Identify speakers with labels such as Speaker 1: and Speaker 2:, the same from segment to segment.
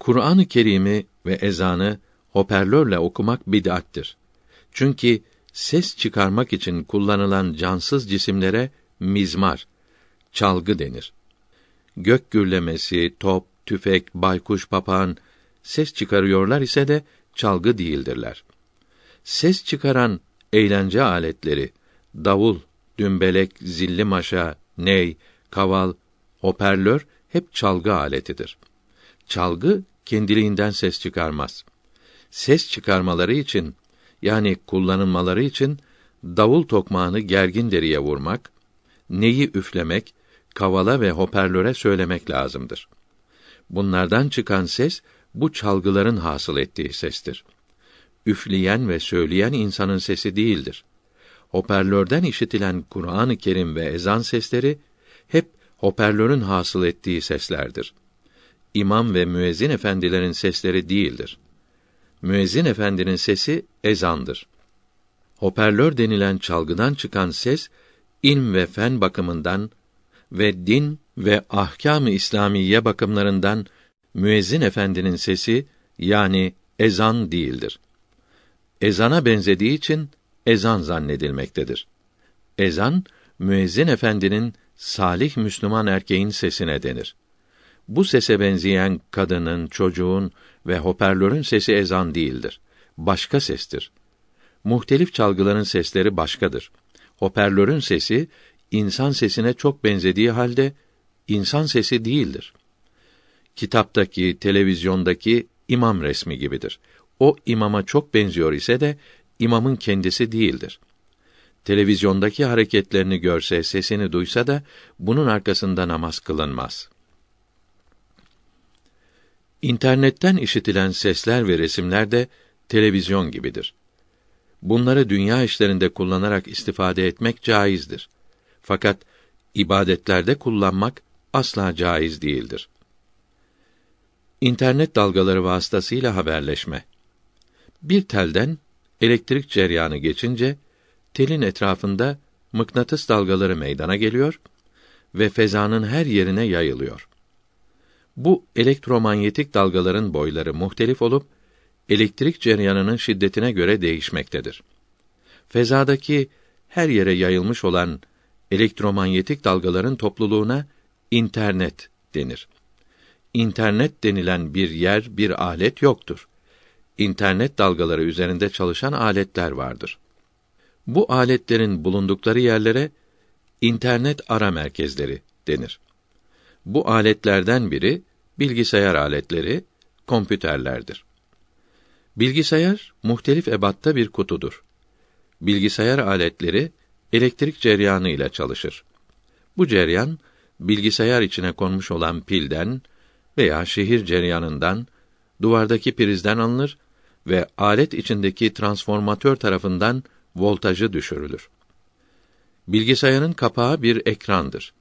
Speaker 1: Kur'an-ı Kerim'i ve ezanı hoparlörle okumak bid'attir. Çünkü ses çıkarmak için kullanılan cansız cisimlere mizmar, çalgı denir. Gök gürlemesi, top, tüfek, baykuş, papağan ses çıkarıyorlar ise de çalgı değildirler. Ses çıkaran eğlence aletleri, davul, dümbelek, zilli maşa, ney, kaval, hoparlör hep çalgı aletidir. Çalgı kendiliğinden ses çıkarmaz. Ses çıkarmaları için yani kullanılmaları için davul tokmağını gergin deriye vurmak, neyi üflemek, kavala ve hoparlöre söylemek lazımdır. Bunlardan çıkan ses bu çalgıların hasıl ettiği sestir. Üfleyen ve söyleyen insanın sesi değildir. Hoparlörden işitilen Kur'an-ı Kerim ve ezan sesleri hep hoparlörün hasıl ettiği seslerdir. İmam ve müezzin efendilerin sesleri değildir. Müezzin efendinin sesi ezandır. Hoparlör denilen çalgıdan çıkan ses ilm ve fen bakımından ve din ve ahkâm-ı İslamiye bakımlarından müezzin efendinin sesi yani ezan değildir. Ezana benzediği için ezan zannedilmektedir. Ezan müezzin efendinin salih Müslüman erkeğin sesine denir. Bu sese benzeyen kadının, çocuğun ve hoparlörün sesi ezan değildir. Başka sestir. Muhtelif çalgıların sesleri başkadır. Hoparlörün sesi insan sesine çok benzediği halde insan sesi değildir. Kitaptaki, televizyondaki imam resmi gibidir. O imama çok benziyor ise de imamın kendisi değildir. Televizyondaki hareketlerini görse, sesini duysa da bunun arkasında namaz kılınmaz. İnternetten işitilen sesler ve resimler de televizyon gibidir. Bunları dünya işlerinde kullanarak istifade etmek caizdir. Fakat ibadetlerde kullanmak asla caiz değildir. İnternet dalgaları vasıtasıyla haberleşme. Bir telden elektrik cereyanı geçince telin etrafında mıknatıs dalgaları meydana geliyor ve fezanın her yerine yayılıyor. Bu elektromanyetik dalgaların boyları muhtelif olup elektrik cereyanının şiddetine göre değişmektedir. Fezadaki her yere yayılmış olan elektromanyetik dalgaların topluluğuna internet denir. İnternet denilen bir yer, bir alet yoktur. İnternet dalgaları üzerinde çalışan aletler vardır. Bu aletlerin bulundukları yerlere internet ara merkezleri denir. Bu aletlerden biri bilgisayar aletleri, kompüterlerdir. Bilgisayar muhtelif ebatta bir kutudur. Bilgisayar aletleri elektrik cereyanı ile çalışır. Bu cereyan bilgisayar içine konmuş olan pilden veya şehir cereyanından, duvardaki prizden alınır ve alet içindeki transformatör tarafından voltajı düşürülür. Bilgisayarın kapağı bir ekrandır.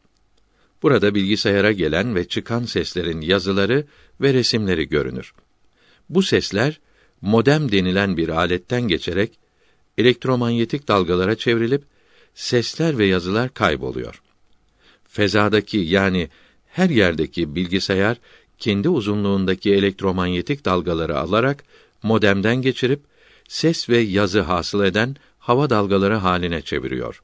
Speaker 1: Burada bilgisayara gelen ve çıkan seslerin yazıları ve resimleri görünür. Bu sesler modem denilen bir aletten geçerek elektromanyetik dalgalara çevrilip sesler ve yazılar kayboluyor. Fezadaki yani her yerdeki bilgisayar kendi uzunluğundaki elektromanyetik dalgaları alarak modemden geçirip ses ve yazı hasıl eden hava dalgaları haline çeviriyor.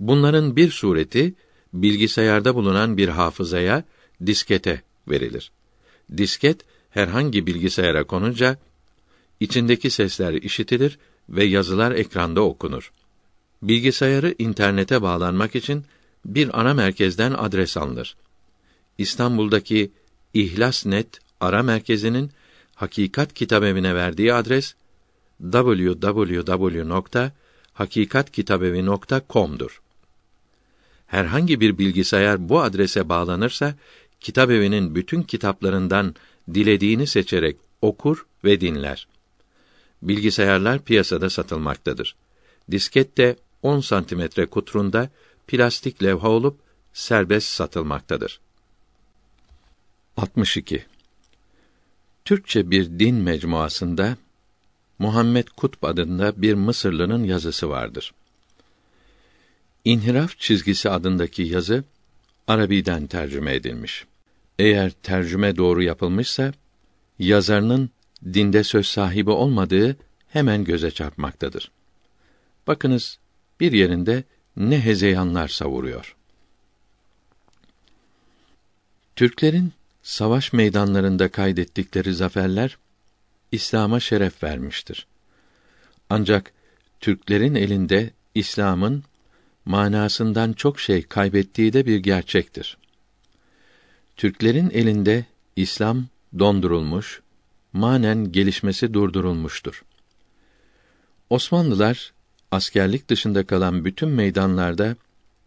Speaker 1: Bunların bir sureti bilgisayarda bulunan bir hafızaya, diskete verilir. Disket herhangi bilgisayara konunca içindeki sesler işitilir ve yazılar ekranda okunur. Bilgisayarı internete bağlanmak için bir ana merkezden adres alınır. İstanbul'daki İhlasnet ara merkezinin Hakikat Kitabevine verdiği adres www.hakikatkitabevi.com'dur. Herhangi bir bilgisayar bu adrese bağlanırsa kitabevinin bütün kitaplarından dilediğini seçerek okur ve dinler. Bilgisayarlar piyasada satılmaktadır. Disket de 10 santimetre kutrunda plastik levha olup serbest satılmaktadır. 62. Türkçe bir din mecmuasında Muhammed Kutb adında bir Mısırlı'nın yazısı vardır. İnhiraf çizgisi adındaki yazı Arabiden tercüme edilmiş. Eğer tercüme doğru yapılmışsa yazarının dinde söz sahibi olmadığı hemen göze çarpmaktadır. Bakınız bir yerinde ne hezeyanlar savuruyor. Türklerin savaş meydanlarında kaydettikleri zaferler İslam'a şeref vermiştir. Ancak Türklerin elinde İslam'ın manasından çok şey kaybettiği de bir gerçektir. Türklerin elinde İslam dondurulmuş, manen gelişmesi durdurulmuştur. Osmanlılar askerlik dışında kalan bütün meydanlarda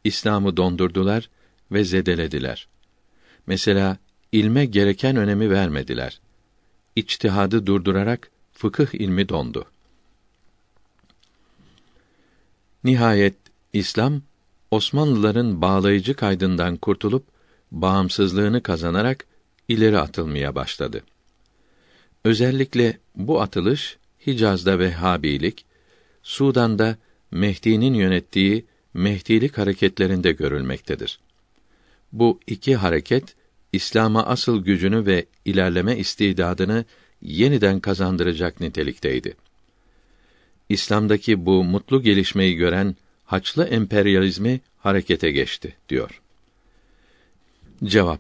Speaker 1: İslam'ı dondurdular ve zedelediler. Mesela ilme gereken önemi vermediler. İçtihadı durdurarak fıkıh ilmi dondu. Nihayet İslam Osmanlıların bağlayıcı kaydından kurtulup bağımsızlığını kazanarak ileri atılmaya başladı. Özellikle bu atılış Hicaz'da Vehhabilik, Sudan'da Mehdi'nin yönettiği Mehdilik hareketlerinde görülmektedir. Bu iki hareket İslam'a asıl gücünü ve ilerleme istidadını yeniden kazandıracak nitelikteydi. İslam'daki bu mutlu gelişmeyi gören Haçlı emperyalizmi harekete geçti diyor. Cevap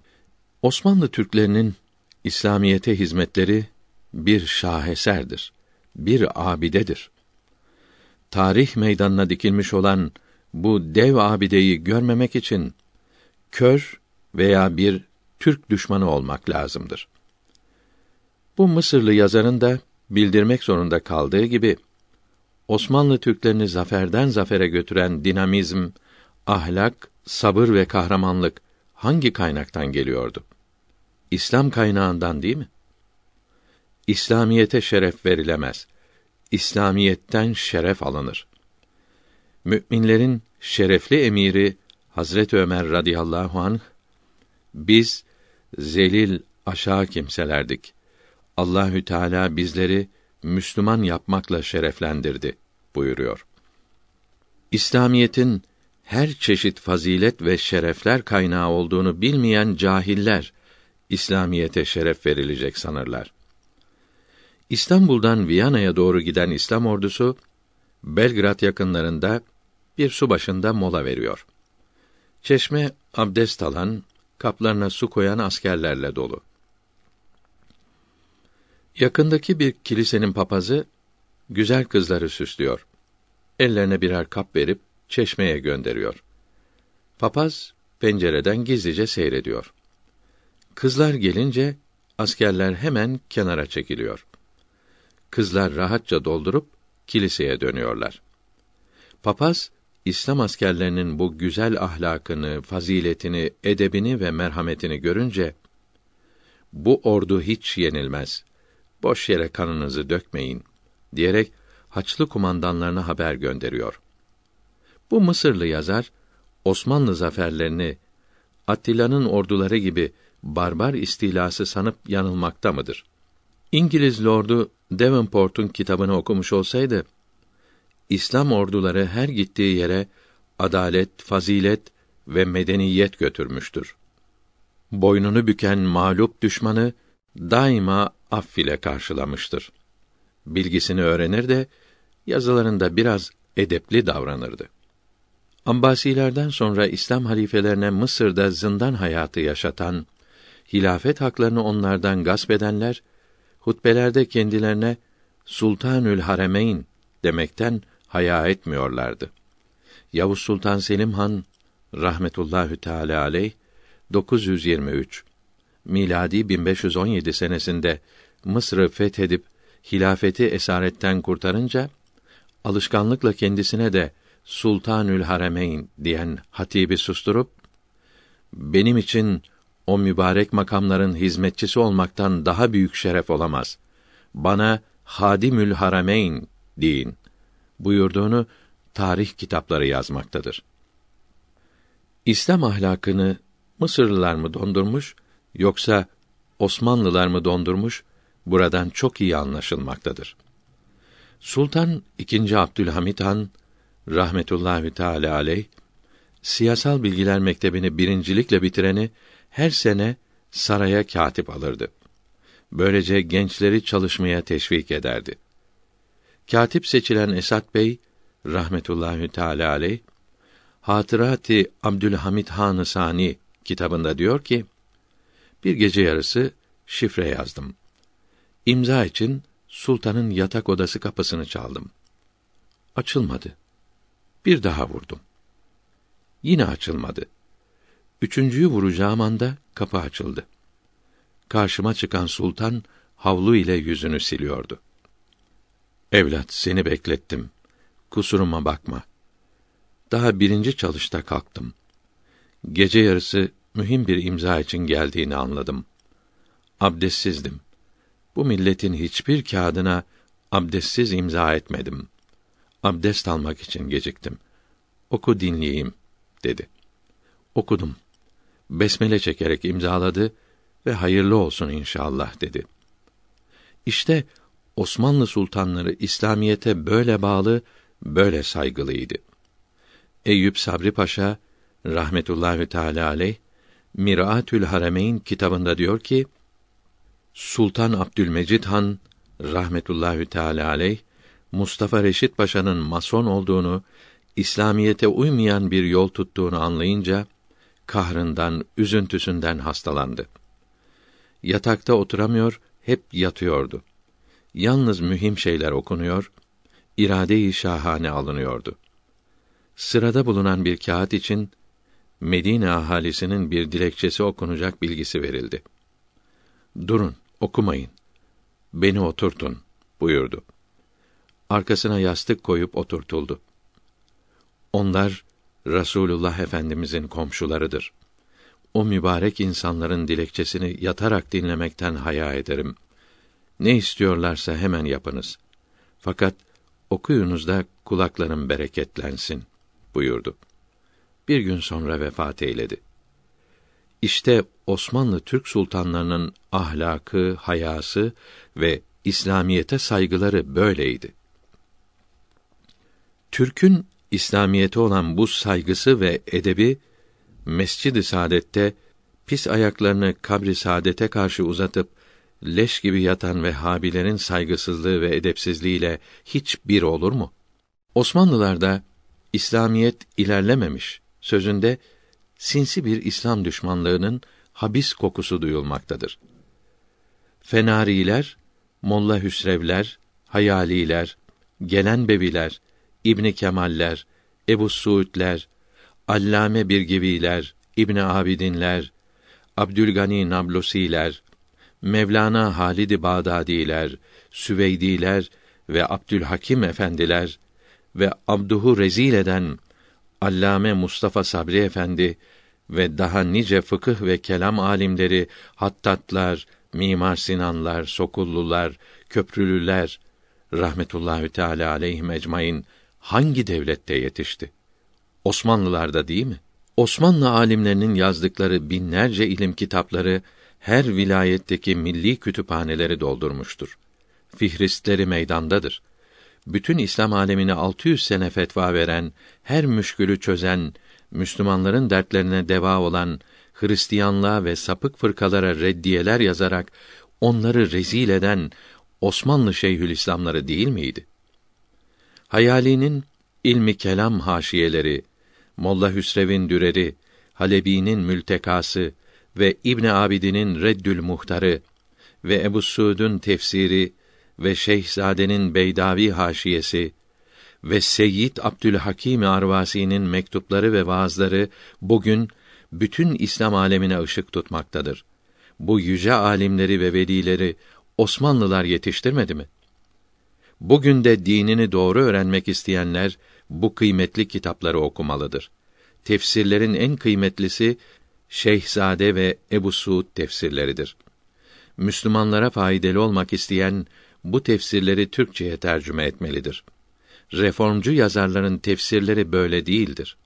Speaker 1: Osmanlı Türklerinin İslamiyete hizmetleri bir şaheserdir, bir abidedir. Tarih meydanına dikilmiş olan bu dev abideyi görmemek için kör veya bir Türk düşmanı olmak lazımdır. Bu Mısırlı yazarın da bildirmek zorunda kaldığı gibi Osmanlı Türklerini zaferden zafere götüren dinamizm, ahlak, sabır ve kahramanlık hangi kaynaktan geliyordu? İslam kaynağından değil mi? İslamiyete şeref verilemez. İslamiyetten şeref alınır. Müminlerin şerefli emiri Hazret Ömer radıyallahu anh biz zelil aşağı kimselerdik. Allahü Teala bizleri Müslüman yapmakla şereflendirdi buyuruyor. İslamiyetin her çeşit fazilet ve şerefler kaynağı olduğunu bilmeyen cahiller İslamiyete şeref verilecek sanırlar. İstanbul'dan Viyana'ya doğru giden İslam ordusu Belgrad yakınlarında bir su başında mola veriyor. Çeşme abdest alan, kaplarına su koyan askerlerle dolu. Yakındaki bir kilisenin papazı güzel kızları süslüyor. Ellerine birer kap verip çeşmeye gönderiyor. Papaz pencereden gizlice seyrediyor. Kızlar gelince askerler hemen kenara çekiliyor. Kızlar rahatça doldurup kiliseye dönüyorlar. Papaz İslam askerlerinin bu güzel ahlakını, faziletini, edebini ve merhametini görünce bu ordu hiç yenilmez. Boş yere kanınızı dökmeyin diyerek Haçlı kumandanlarına haber gönderiyor. Bu Mısırlı yazar Osmanlı zaferlerini Attila'nın orduları gibi barbar istilası sanıp yanılmakta mıdır? İngiliz lordu Devonport'un kitabını okumuş olsaydı İslam orduları her gittiği yere adalet, fazilet ve medeniyet götürmüştür. Boynunu büken mağlup düşmanı daima aff ile karşılamıştır. Bilgisini öğrenir de yazılarında biraz edepli davranırdı. Ambasilerden sonra İslam halifelerine Mısır'da zindan hayatı yaşatan, hilafet haklarını onlardan gasp edenler, hutbelerde kendilerine Sultanül Haremeyn demekten haya etmiyorlardı. Yavuz Sultan Selim Han rahmetullahü teala aleyh 923 miladi 1517 senesinde Mısır'ı fethedip hilafeti esaretten kurtarınca alışkanlıkla kendisine de Sultanül Haremeyn diyen hatibi susturup benim için o mübarek makamların hizmetçisi olmaktan daha büyük şeref olamaz. Bana Hadimül Harameyn deyin buyurduğunu tarih kitapları yazmaktadır. İslam ahlakını Mısırlılar mı dondurmuş yoksa Osmanlılar mı dondurmuş buradan çok iyi anlaşılmaktadır. Sultan II. Abdülhamit Han rahmetullahi teala aleyh siyasal bilgiler mektebini birincilikle bitireni her sene saraya katip alırdı Böylece gençleri çalışmaya teşvik ederdi. Katip seçilen Esat Bey rahmetullahi teala aleyh Hatırati Abdülhamid Han Sani kitabında diyor ki: Bir gece yarısı şifre yazdım. İmza için sultanın yatak odası kapısını çaldım. Açılmadı. Bir daha vurdum. Yine açılmadı. Üçüncüyü vuracağım anda kapı açıldı. Karşıma çıkan sultan havlu ile yüzünü siliyordu. Evlat seni beklettim. Kusuruma bakma. Daha birinci çalışta kalktım. Gece yarısı mühim bir imza için geldiğini anladım. Abdestsizdim. Bu milletin hiçbir kağıdına abdestsiz imza etmedim. Abdest almak için geciktim. Oku dinleyeyim, dedi. Okudum. Besmele çekerek imzaladı ve hayırlı olsun inşallah dedi. İşte Osmanlı sultanları İslamiyete böyle bağlı, böyle saygılıydı. Eyüp Sabri Paşa rahmetullahi teala aleyh Miratül Harameyn kitabında diyor ki Sultan Abdülmecid Han rahmetullahi teala aleyh Mustafa Reşit Paşa'nın mason olduğunu, İslamiyete uymayan bir yol tuttuğunu anlayınca kahrından, üzüntüsünden hastalandı. Yatakta oturamıyor, hep yatıyordu. Yalnız mühim şeyler okunuyor, irade-i şahane alınıyordu. Sırada bulunan bir kağıt için Medine ahalisinin bir dilekçesi okunacak bilgisi verildi. Durun, okumayın. Beni oturtun buyurdu. Arkasına yastık koyup oturtuldu. Onlar Rasulullah Efendimizin komşularıdır. O mübarek insanların dilekçesini yatarak dinlemekten haya ederim. Ne istiyorlarsa hemen yapınız. Fakat okuyunuz da kulaklarım bereketlensin buyurdu. Bir gün sonra vefat eyledi. İşte Osmanlı Türk sultanlarının ahlakı, hayası ve İslamiyete saygıları böyleydi. Türk'ün İslamiyete olan bu saygısı ve edebi Mescid-i Saadet'te pis ayaklarını kabri saadete karşı uzatıp leş gibi yatan Vehhabilerin saygısızlığı ve edepsizliğiyle hiç bir olur mu? Osmanlılarda İslamiyet ilerlememiş sözünde sinsi bir İslam düşmanlığının habis kokusu duyulmaktadır. Fenariler, Molla Hüsrevler, Hayaliler, Gelen Beviler, İbni Kemaller, Ebu Suudler, Allame Birgiviler, İbn Abidinler, Abdülgani Nablusiler, Mevlana Halid-i Bağdadiler, Süveydiler ve Abdülhakim efendiler ve abduhu rezil eden Allame Mustafa Sabri Efendi ve daha nice fıkıh ve kelam alimleri, hattatlar, Mimar Sinanlar, Sokullular, Köprülüler rahmetullahi teala aleyhim ecmaîn hangi devlette yetişti? Osmanlılarda değil mi? Osmanlı alimlerinin yazdıkları binlerce ilim kitapları her vilayetteki milli kütüphaneleri doldurmuştur. Fihristleri meydandadır. Bütün İslam alemine 600 sene fetva veren, her müşkülü çözen, Müslümanların dertlerine deva olan Hristiyanlığa ve sapık fırkalara reddiyeler yazarak onları rezil eden Osmanlı Şeyhülislamları değil miydi? Hayali'nin ilmi kelam haşiyeleri, Molla Hüsrev'in düreri, Halebi'nin mültekası ve İbn Abidin'in Reddül Muhtarı ve Ebu Suud'un tefsiri ve Şeyhzade'nin Beydavi haşiyesi ve Seyyid Abdülhakim Arvasi'nin mektupları ve vaazları bugün bütün İslam alemine ışık tutmaktadır. Bu yüce alimleri ve velileri Osmanlılar yetiştirmedi mi? Bugün de dinini doğru öğrenmek isteyenler bu kıymetli kitapları okumalıdır. Tefsirlerin en kıymetlisi Şeyhzade ve Ebu Suud tefsirleridir. Müslümanlara faydalı olmak isteyen bu tefsirleri Türkçeye tercüme etmelidir. Reformcu yazarların tefsirleri böyle değildir.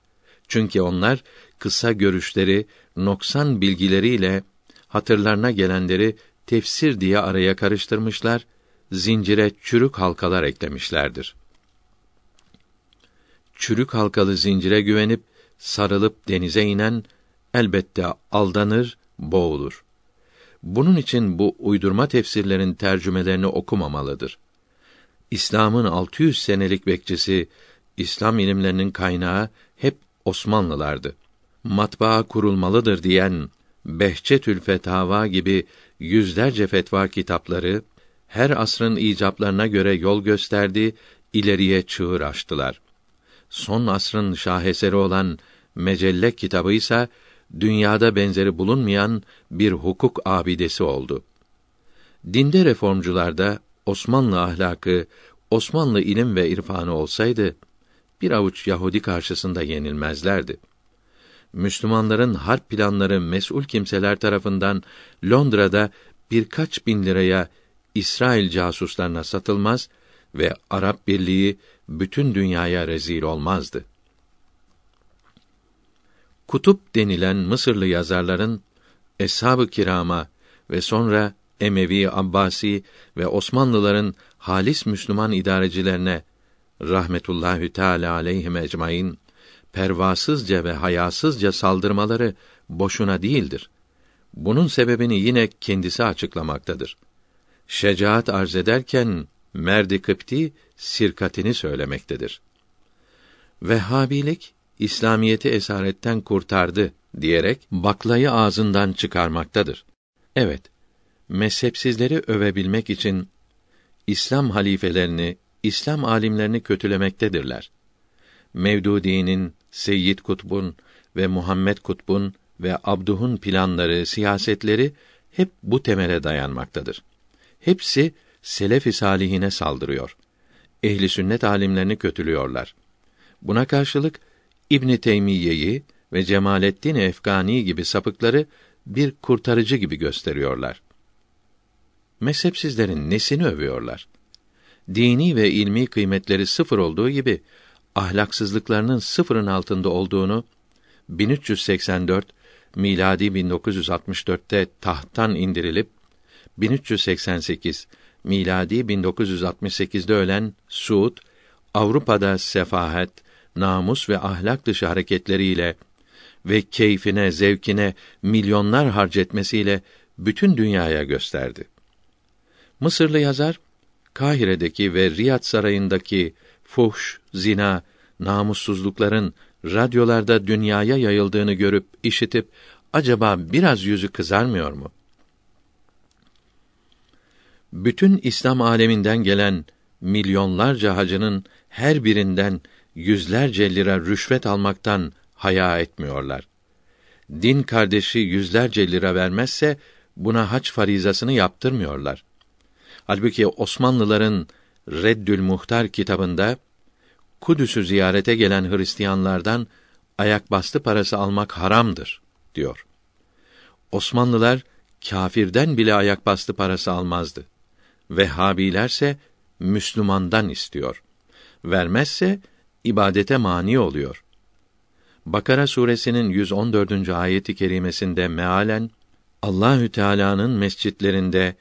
Speaker 1: Çünkü onlar kısa görüşleri, noksan bilgileriyle hatırlarına gelenleri tefsir diye araya karıştırmışlar, zincire çürük halkalar eklemişlerdir. Çürük halkalı zincire güvenip sarılıp denize inen elbette aldanır, boğulur. bunun için bu uydurma tefsirlerin tercümelerini okumamalıdır. İslam'ın 600 senelik bekçisi, İslam ilimlerinin kaynağı hep Osmanlılardı. Matbaa kurulmalıdır diyen Behçetül Fetava gibi yüzlerce fetva kitapları her asrın icaplarına göre yol gösterdi, ileriye çığır açtılar. Son asrın şaheseri olan Mecelle kitabı ise dünyada benzeri bulunmayan bir hukuk abidesi oldu. Dinde reformcularda Osmanlı ahlakı, Osmanlı ilim ve irfanı olsaydı bir avuç Yahudi karşısında yenilmezlerdi. Müslümanların harp planları mesul kimseler tarafından Londra'da birkaç bin liraya İsrail casuslarına satılmaz ve Arap Birliği bütün dünyaya rezil olmazdı. Kutup denilen Mısırlı yazarların Eshab-ı Kirama ve sonra Emevi, Abbasi ve Osmanlıların halis Müslüman idarecilerine rahmetullahi teala aleyhim ecmaîn pervasızca ve hayasızca saldırmaları boşuna değildir. Bunun sebebini yine kendisi açıklamaktadır. Şecaat arz ederken merdi kıpti sirkatini söylemektedir. Vehhabilik İslamiyeti esaretten kurtardı diyerek baklayı ağzından çıkarmaktadır. Evet, mezhepsizleri övebilmek için İslam halifelerini, İslam alimlerini kötülemektedirler. Mevdudi'nin, Seyyid Kutb'un ve Muhammed Kutb'un ve Abduh'un planları, siyasetleri hep bu temele dayanmaktadır. Hepsi selef-i salihine saldırıyor. Ehli sünnet alimlerini kötülüyorlar. Buna karşılık İbn Teymiyye'yi ve Cemalettin Efgani gibi sapıkları bir kurtarıcı gibi gösteriyorlar. Mezhepsizlerin nesini övüyorlar? Dini ve ilmi kıymetleri sıfır olduğu gibi ahlaksızlıklarının sıfırın altında olduğunu 1384 miladi 1964'te tahttan indirilip 1388 miladi 1968'de ölen Suud Avrupa'da sefahet, namus ve ahlak dışı hareketleriyle ve keyfine, zevkine milyonlar harcetmesiyle bütün dünyaya gösterdi. Mısırlı yazar Kahire'deki ve Riyad sarayındaki fuhş, zina, namussuzlukların radyolarda dünyaya yayıldığını görüp işitip acaba biraz yüzü kızarmıyor mu? Bütün İslam aleminden gelen milyonlarca hacının her birinden yüzlerce lira rüşvet almaktan haya etmiyorlar. Din kardeşi yüzlerce lira vermezse buna hac farizasını yaptırmıyorlar. Halbuki Osmanlıların Reddül Muhtar kitabında Kudüs'ü ziyarete gelen Hristiyanlardan ayak bastı parası almak haramdır diyor. Osmanlılar kâfirden bile ayak bastı parası almazdı. Vehhabilerse Müslümandan istiyor. Vermezse ibadete mani oluyor. Bakara suresinin 114. ayeti kerimesinde mealen Allahü Teala'nın mescitlerinde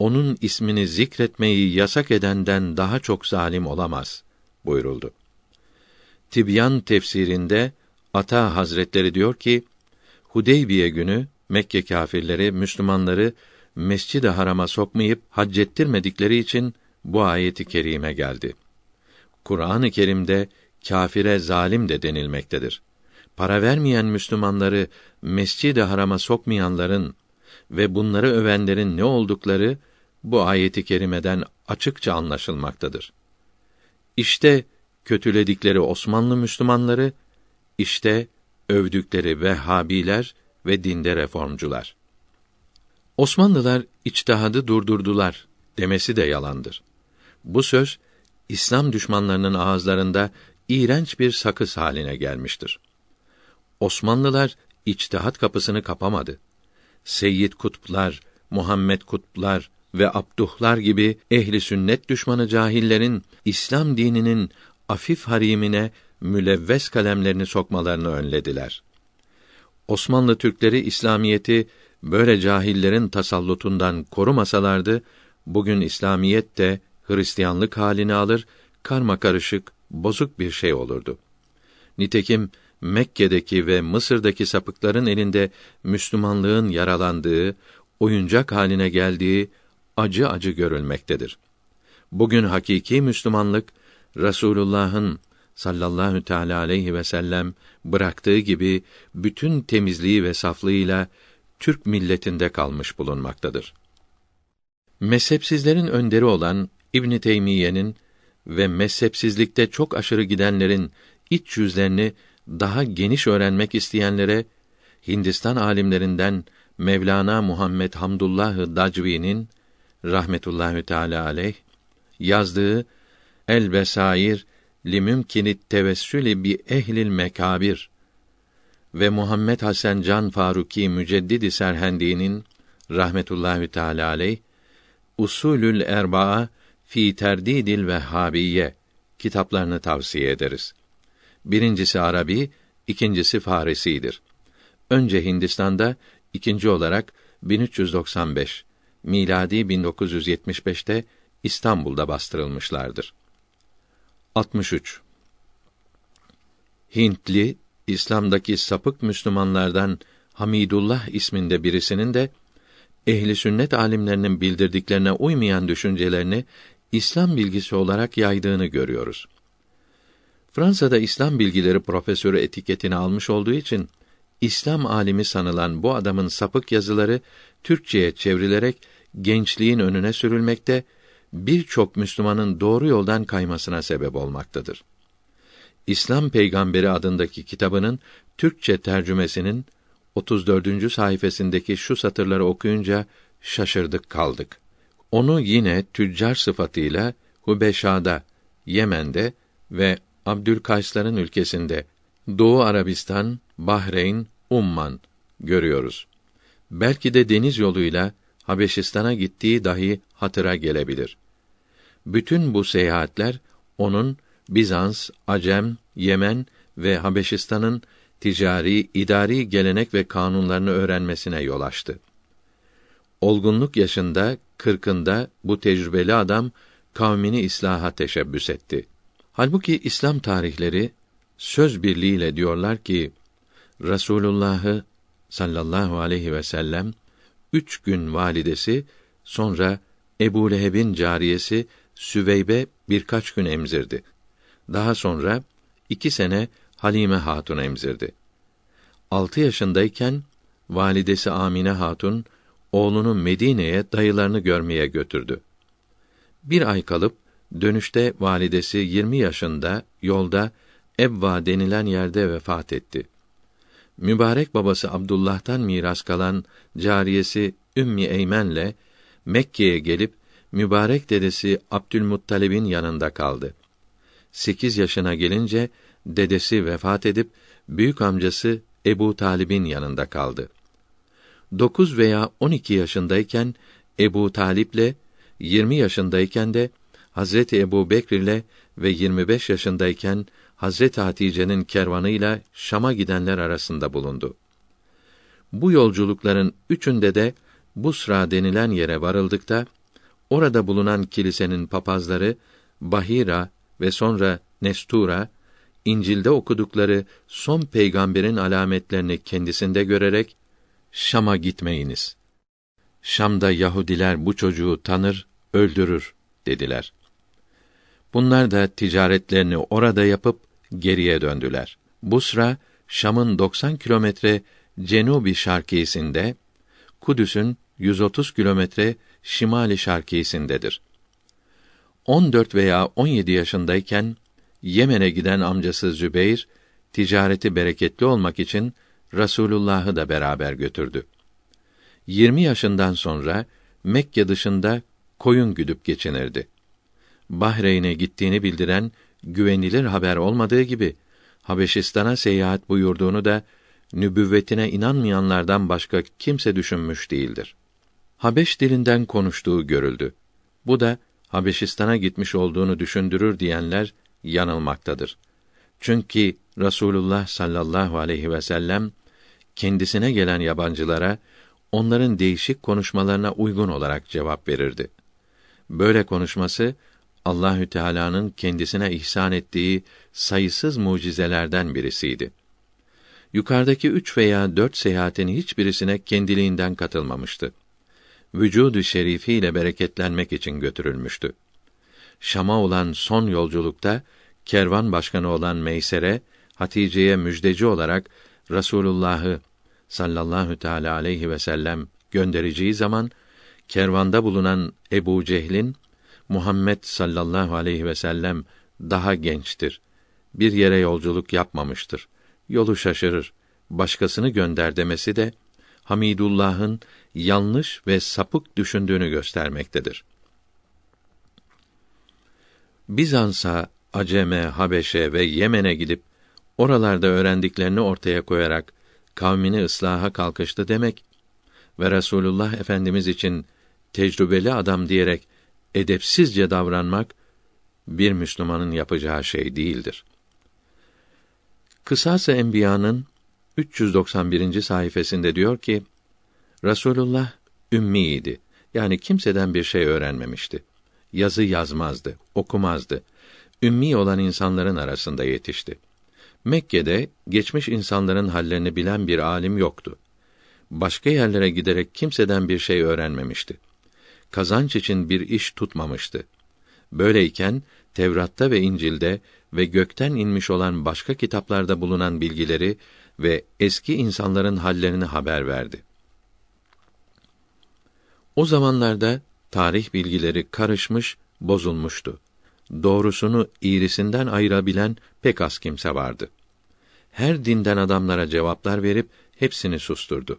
Speaker 1: onun ismini zikretmeyi yasak edenden daha çok zalim olamaz buyuruldu. Tibyan tefsirinde Ata Hazretleri diyor ki Hudeybiye günü Mekke kâfirleri Müslümanları Mescid-i Haram'a sokmayıp hac ettirmedikleri için bu ayeti kerime geldi. Kur'an-ı Kerim'de kâfire zalim de denilmektedir. Para vermeyen Müslümanları Mescid-i Haram'a sokmayanların ve bunları övenlerin ne oldukları bu ayeti kerimeden açıkça anlaşılmaktadır. İşte kötüledikleri Osmanlı Müslümanları, işte övdükleri Vehhabiler ve dinde reformcular. Osmanlılar içtihadı durdurdular demesi de yalandır. Bu söz İslam düşmanlarının ağızlarında iğrenç bir sakız haline gelmiştir. Osmanlılar içtihat kapısını kapamadı. Seyyid Kutuplar, Muhammed Kutuplar ve Abduhlar gibi ehli sünnet düşmanı cahillerin İslam dininin afif harimine mülevves kalemlerini sokmalarını önlediler. Osmanlı Türkleri İslamiyeti böyle cahillerin tasallutundan korumasalardı, bugün İslamiyet de Hristiyanlık halini alır, karma karışık, bozuk bir şey olurdu. Nitekim Mekke'deki ve Mısır'daki sapıkların elinde Müslümanlığın yaralandığı, oyuncak haline geldiği acı acı görülmektedir. Bugün hakiki Müslümanlık Resulullah'ın sallallahu teala aleyhi ve sellem bıraktığı gibi bütün temizliği ve saflığıyla Türk milletinde kalmış bulunmaktadır. Mezhepsizlerin önderi olan İbn Teymiye'nin ve mezhepsizlikte çok aşırı gidenlerin iç yüzlerini daha geniş öğrenmek isteyenlere Hindistan alimlerinden Mevlana Muhammed Hamdullah Dacvi'nin rahmetullahi teala aleyh yazdığı El Besair li mümkinit tevessülü bi ehlil mekabir ve Muhammed Hasan Can Faruki Müceddidi Serhendi'nin rahmetullahi teala aleyh Usulül Erbaa fi Terdidil Vehhabiye kitaplarını tavsiye ederiz. Birincisi Arabi, ikincisi Farisidir. Önce Hindistan'da, ikinci olarak 1395, miladi 1975'te İstanbul'da bastırılmışlardır. 63. Hintli İslam'daki sapık Müslümanlardan Hamidullah isminde birisinin de ehli sünnet alimlerinin bildirdiklerine uymayan düşüncelerini İslam bilgisi olarak yaydığını görüyoruz. Fransa'da İslam bilgileri profesörü etiketini almış olduğu için İslam alimi sanılan bu adamın sapık yazıları Türkçeye çevrilerek gençliğin önüne sürülmekte, birçok Müslümanın doğru yoldan kaymasına sebep olmaktadır. İslam Peygamberi adındaki kitabının Türkçe tercümesinin 34. sayfasındaki şu satırları okuyunca şaşırdık kaldık. Onu yine tüccar sıfatıyla Hubeşa'da, Yemen'de ve Abdülkaysların ülkesinde Doğu Arabistan, Bahreyn, Umman görüyoruz. Belki de deniz yoluyla Habeşistan'a gittiği dahi hatıra gelebilir. Bütün bu seyahatler onun Bizans, Acem, Yemen ve Habeşistan'ın ticari, idari gelenek ve kanunlarını öğrenmesine yol açtı. Olgunluk yaşında, kırkında bu tecrübeli adam kavmini islaha teşebbüs etti. Halbuki İslam tarihleri söz birliğiyle diyorlar ki Rasulullah'ı sallallahu aleyhi ve sellem üç gün validesi sonra Ebu Leheb'in cariyesi Süveybe birkaç gün emzirdi. Daha sonra iki sene Halime Hatun emzirdi. Altı yaşındayken validesi Amine Hatun oğlunu Medine'ye dayılarını görmeye götürdü. Bir ay kalıp dönüşte validesi 20 yaşında yolda Ebva denilen yerde vefat etti. Mübarek babası Abdullah'tan miras kalan cariyesi Ümmi Eymen'le Mekke'ye gelip mübarek dedesi Abdülmuttalib'in yanında kaldı. Sekiz yaşına gelince dedesi vefat edip büyük amcası Ebu Talib'in yanında kaldı. Dokuz veya on iki yaşındayken Ebu Talip'le, yirmi yaşındayken de Hazreti Ebu Bekr ile ve 25 yaşındayken Hazreti Hatice'nin kervanıyla Şam'a gidenler arasında bulundu. Bu yolculukların üçünde de Busra denilen yere varıldıkta orada bulunan kilisenin papazları Bahira ve sonra Nestura İncil'de okudukları son peygamberin alametlerini kendisinde görerek Şam'a gitmeyiniz. Şam'da Yahudiler bu çocuğu tanır, öldürür dediler. Bunlar da ticaretlerini orada yapıp geriye döndüler. Busra, Şam'ın 90 kilometre cenubi şarkisinde, Kudüs'ün 130 kilometre şimali şarkisindedir. 14 veya 17 yaşındayken Yemen'e giden amcası Zübeyr ticareti bereketli olmak için Rasulullah'ı da beraber götürdü. 20 yaşından sonra Mekke dışında koyun güdüp geçinirdi. Bahreyn'e gittiğini bildiren güvenilir haber olmadığı gibi Habeşistan'a seyahat buyurduğunu da nübüvvetine inanmayanlardan başka kimse düşünmüş değildir. Habeş dilinden konuştuğu görüldü. Bu da Habeşistan'a gitmiş olduğunu düşündürür diyenler yanılmaktadır. Çünkü Rasulullah sallallahu aleyhi ve sellem kendisine gelen yabancılara onların değişik konuşmalarına uygun olarak cevap verirdi. Böyle konuşması Allahü Teala'nın kendisine ihsan ettiği sayısız mucizelerden birisiydi. Yukarıdaki üç veya dört seyahatin hiçbirisine kendiliğinden katılmamıştı. vücudu şerifi ile bereketlenmek için götürülmüştü. Şam'a olan son yolculukta kervan başkanı olan Meysere Hatice'ye müjdeci olarak Rasulullah'ı sallallahu teala aleyhi ve sellem göndereceği zaman kervanda bulunan Ebu Cehlin Muhammed sallallahu aleyhi ve sellem daha gençtir. Bir yere yolculuk yapmamıştır. Yolu şaşırır. Başkasını gönder demesi de Hamidullah'ın yanlış ve sapık düşündüğünü göstermektedir. Bizans'a, Aceme, Habeşe ve Yemen'e gidip oralarda öğrendiklerini ortaya koyarak kavmini ıslaha kalkıştı demek ve Resulullah Efendimiz için tecrübeli adam diyerek edepsizce davranmak bir Müslümanın yapacağı şey değildir. Kısas-ı Enbiya'nın 391. sayfasında diyor ki Resulullah ümmiydi. Yani kimseden bir şey öğrenmemişti. Yazı yazmazdı, okumazdı. Ümmi olan insanların arasında yetişti. Mekke'de geçmiş insanların hallerini bilen bir alim yoktu. Başka yerlere giderek kimseden bir şey öğrenmemişti. Kazanç için bir iş tutmamıştı. Böyleyken Tevrat'ta ve İncil'de ve gökten inmiş olan başka kitaplarda bulunan bilgileri ve eski insanların hallerini haber verdi. O zamanlarda tarih bilgileri karışmış, bozulmuştu. Doğrusunu iğrisinden ayırabilen pek az kimse vardı. Her dinden adamlara cevaplar verip hepsini susturdu.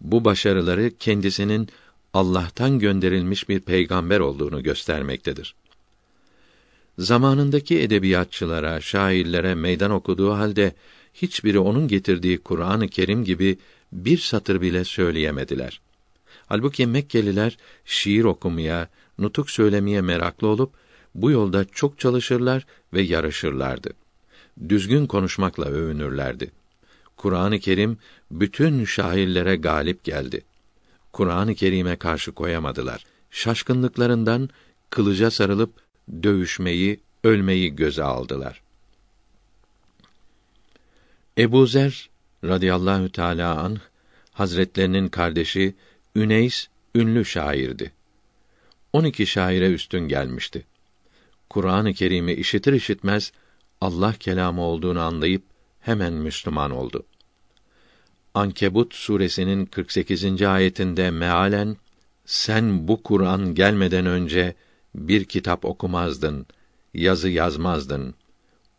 Speaker 1: Bu başarıları kendisinin Allah'tan gönderilmiş bir peygamber olduğunu göstermektedir. Zamanındaki edebiyatçılara, şairlere meydan okuduğu halde hiçbiri onun getirdiği Kur'an-ı Kerim gibi bir satır bile söyleyemediler. Halbuki Mekkeliler şiir okumaya, nutuk söylemeye meraklı olup bu yolda çok çalışırlar ve yarışırlardı. Düzgün konuşmakla övünürlerdi. Kur'an-ı Kerim bütün şairlere galip geldi. Kur'an-ı Kerim'e karşı koyamadılar. Şaşkınlıklarından kılıca sarılıp dövüşmeyi, ölmeyi göze aldılar. Ebu Zer radıyallahu teala anh Hazretlerinin kardeşi Üneys ünlü şairdi. 12 şaire üstün gelmişti. Kur'an-ı Kerim'i işitir işitmez Allah kelamı olduğunu anlayıp hemen Müslüman oldu. Ankebut suresinin 48. ayetinde mealen sen bu Kur'an gelmeden önce bir kitap okumazdın, yazı yazmazdın.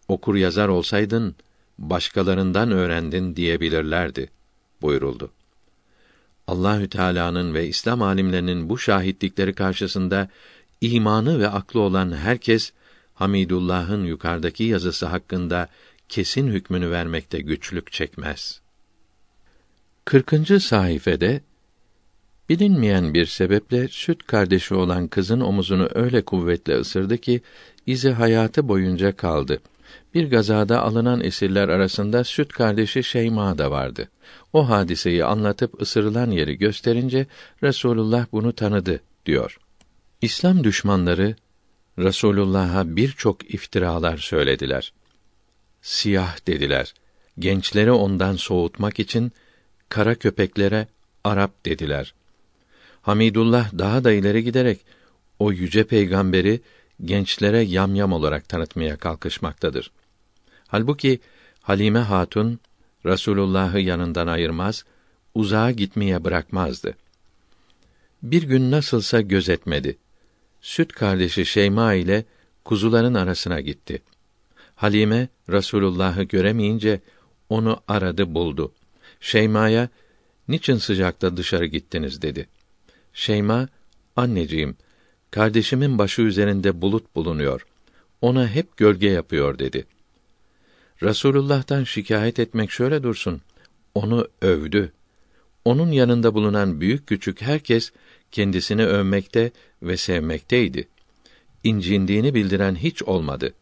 Speaker 1: Okur yazar olsaydın başkalarından öğrendin diyebilirlerdi buyuruldu. Allahü Teala'nın ve İslam alimlerinin bu şahitlikleri karşısında imanı ve aklı olan herkes Hamidullah'ın yukarıdaki yazısı hakkında kesin hükmünü vermekte güçlük çekmez. 40. sayfede bilinmeyen bir sebeple süt kardeşi olan kızın omuzunu öyle kuvvetle ısırdı ki izi hayatı boyunca kaldı. Bir gazada alınan esirler arasında süt kardeşi Şeyma da vardı. O hadiseyi anlatıp ısırılan yeri gösterince Resulullah bunu tanıdı diyor. İslam düşmanları Resulullah'a birçok iftiralar söylediler. Siyah dediler. Gençleri ondan soğutmak için kara köpeklere Arap dediler. Hamidullah daha da ileri giderek o yüce peygamberi gençlere yamyam olarak tanıtmaya kalkışmaktadır. Halbuki Halime Hatun Resulullah'ı yanından ayırmaz, uzağa gitmeye bırakmazdı. Bir gün nasılsa gözetmedi. Süt kardeşi Şeyma ile kuzuların arasına gitti. Halime Resulullah'ı göremeyince onu aradı buldu. Şeyma'ya niçin sıcakta dışarı gittiniz dedi. Şeyma, anneciğim, kardeşimin başı üzerinde bulut bulunuyor. Ona hep gölge yapıyor dedi. Rasulullah'tan şikayet etmek şöyle dursun. Onu övdü. Onun yanında bulunan büyük küçük herkes kendisini övmekte ve sevmekteydi. İncindiğini bildiren hiç olmadı.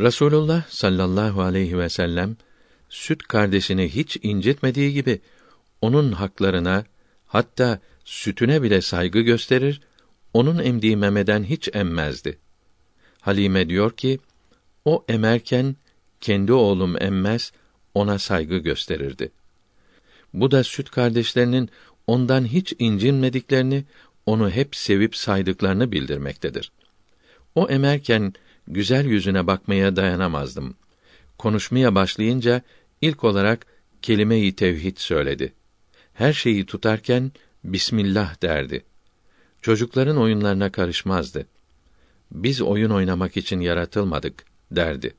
Speaker 1: Rasulullah sallallahu aleyhi ve sellem süt kardeşini hiç incitmediği gibi onun haklarına hatta sütüne bile saygı gösterir, onun emdiği memeden hiç emmezdi. Halime diyor ki, o emerken kendi oğlum emmez, ona saygı gösterirdi. Bu da süt kardeşlerinin ondan hiç incinmediklerini, onu hep sevip saydıklarını bildirmektedir. O emerken güzel yüzüne bakmaya dayanamazdım. Konuşmaya başlayınca ilk olarak kelime-i tevhid söyledi. Her şeyi tutarken Bismillah derdi. Çocukların oyunlarına karışmazdı. Biz oyun oynamak için yaratılmadık derdi.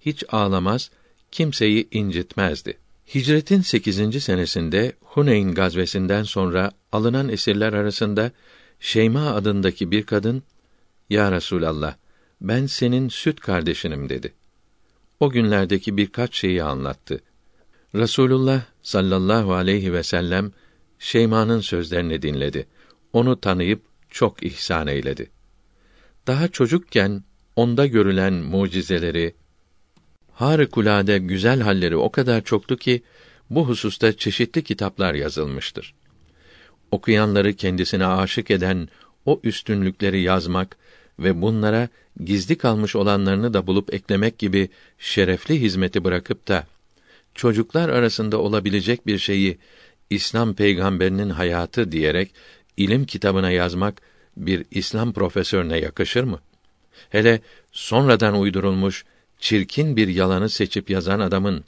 Speaker 1: Hiç ağlamaz, kimseyi incitmezdi. Hicretin 8. senesinde Huneyn gazvesinden sonra alınan esirler arasında Şeyma adındaki bir kadın "Ya Resulallah, ben senin süt kardeşinim." dedi. O günlerdeki birkaç şeyi anlattı. Resulullah sallallahu aleyhi ve sellem Şeyma'nın sözlerini dinledi. Onu tanıyıp çok ihsan eyledi. Daha çocukken onda görülen mucizeleri, harikulade güzel halleri o kadar çoktu ki bu hususta çeşitli kitaplar yazılmıştır. Okuyanları kendisine aşık eden o üstünlükleri yazmak ve bunlara gizli kalmış olanlarını da bulup eklemek gibi şerefli hizmeti bırakıp da çocuklar arasında olabilecek bir şeyi İslam peygamberinin hayatı diyerek ilim kitabına yazmak bir İslam profesörüne yakışır mı? Hele sonradan uydurulmuş çirkin bir yalanı seçip yazan adamın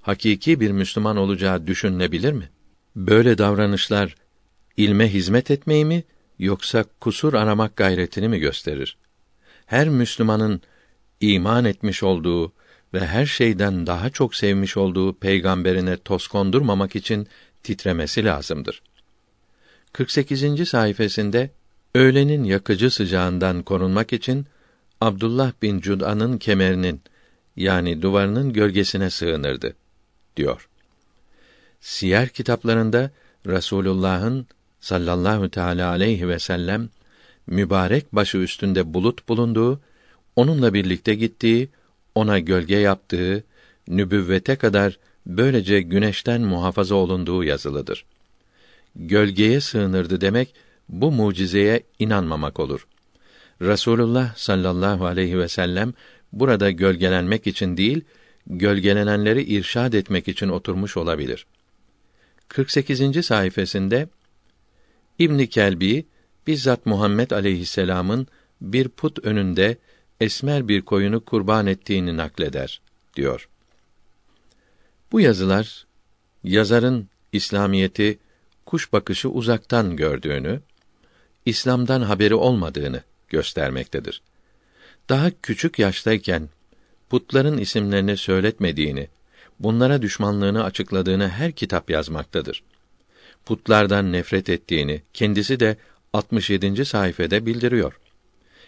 Speaker 1: hakiki bir Müslüman olacağı düşünülebilir mi? Böyle davranışlar ilme hizmet etmeyi mi yoksa kusur aramak gayretini mi gösterir? Her Müslümanın iman etmiş olduğu ve her şeyden daha çok sevmiş olduğu peygamberine toz kondurmamak için titremesi lazımdır. 48. sayfasında öğlenin yakıcı sıcağından korunmak için Abdullah bin Cud'an'ın kemerinin yani duvarının gölgesine sığınırdı diyor. Siyer kitaplarında Rasulullah'ın sallallahu teala aleyhi ve sellem mübarek başı üstünde bulut bulunduğu, onunla birlikte gittiği, ona gölge yaptığı, nübüvvete kadar böylece güneşten muhafaza olunduğu yazılıdır. Gölgeye sığınırdı demek bu mucizeye inanmamak olur. Rasulullah sallallahu aleyhi ve sellem burada gölgelenmek için değil, gölgelenenleri irşad etmek için oturmuş olabilir. 48. sayfasında İbn Kelbi bizzat Muhammed aleyhisselam'ın bir put önünde esmer bir koyunu kurban ettiğini nakleder diyor. Bu yazılar yazarın İslamiyeti kuş bakışı uzaktan gördüğünü, İslam'dan haberi olmadığını göstermektedir. Daha küçük yaştayken putların isimlerini söyletmediğini, bunlara düşmanlığını açıkladığını her kitap yazmaktadır. Putlardan nefret ettiğini kendisi de 67. sayfede bildiriyor.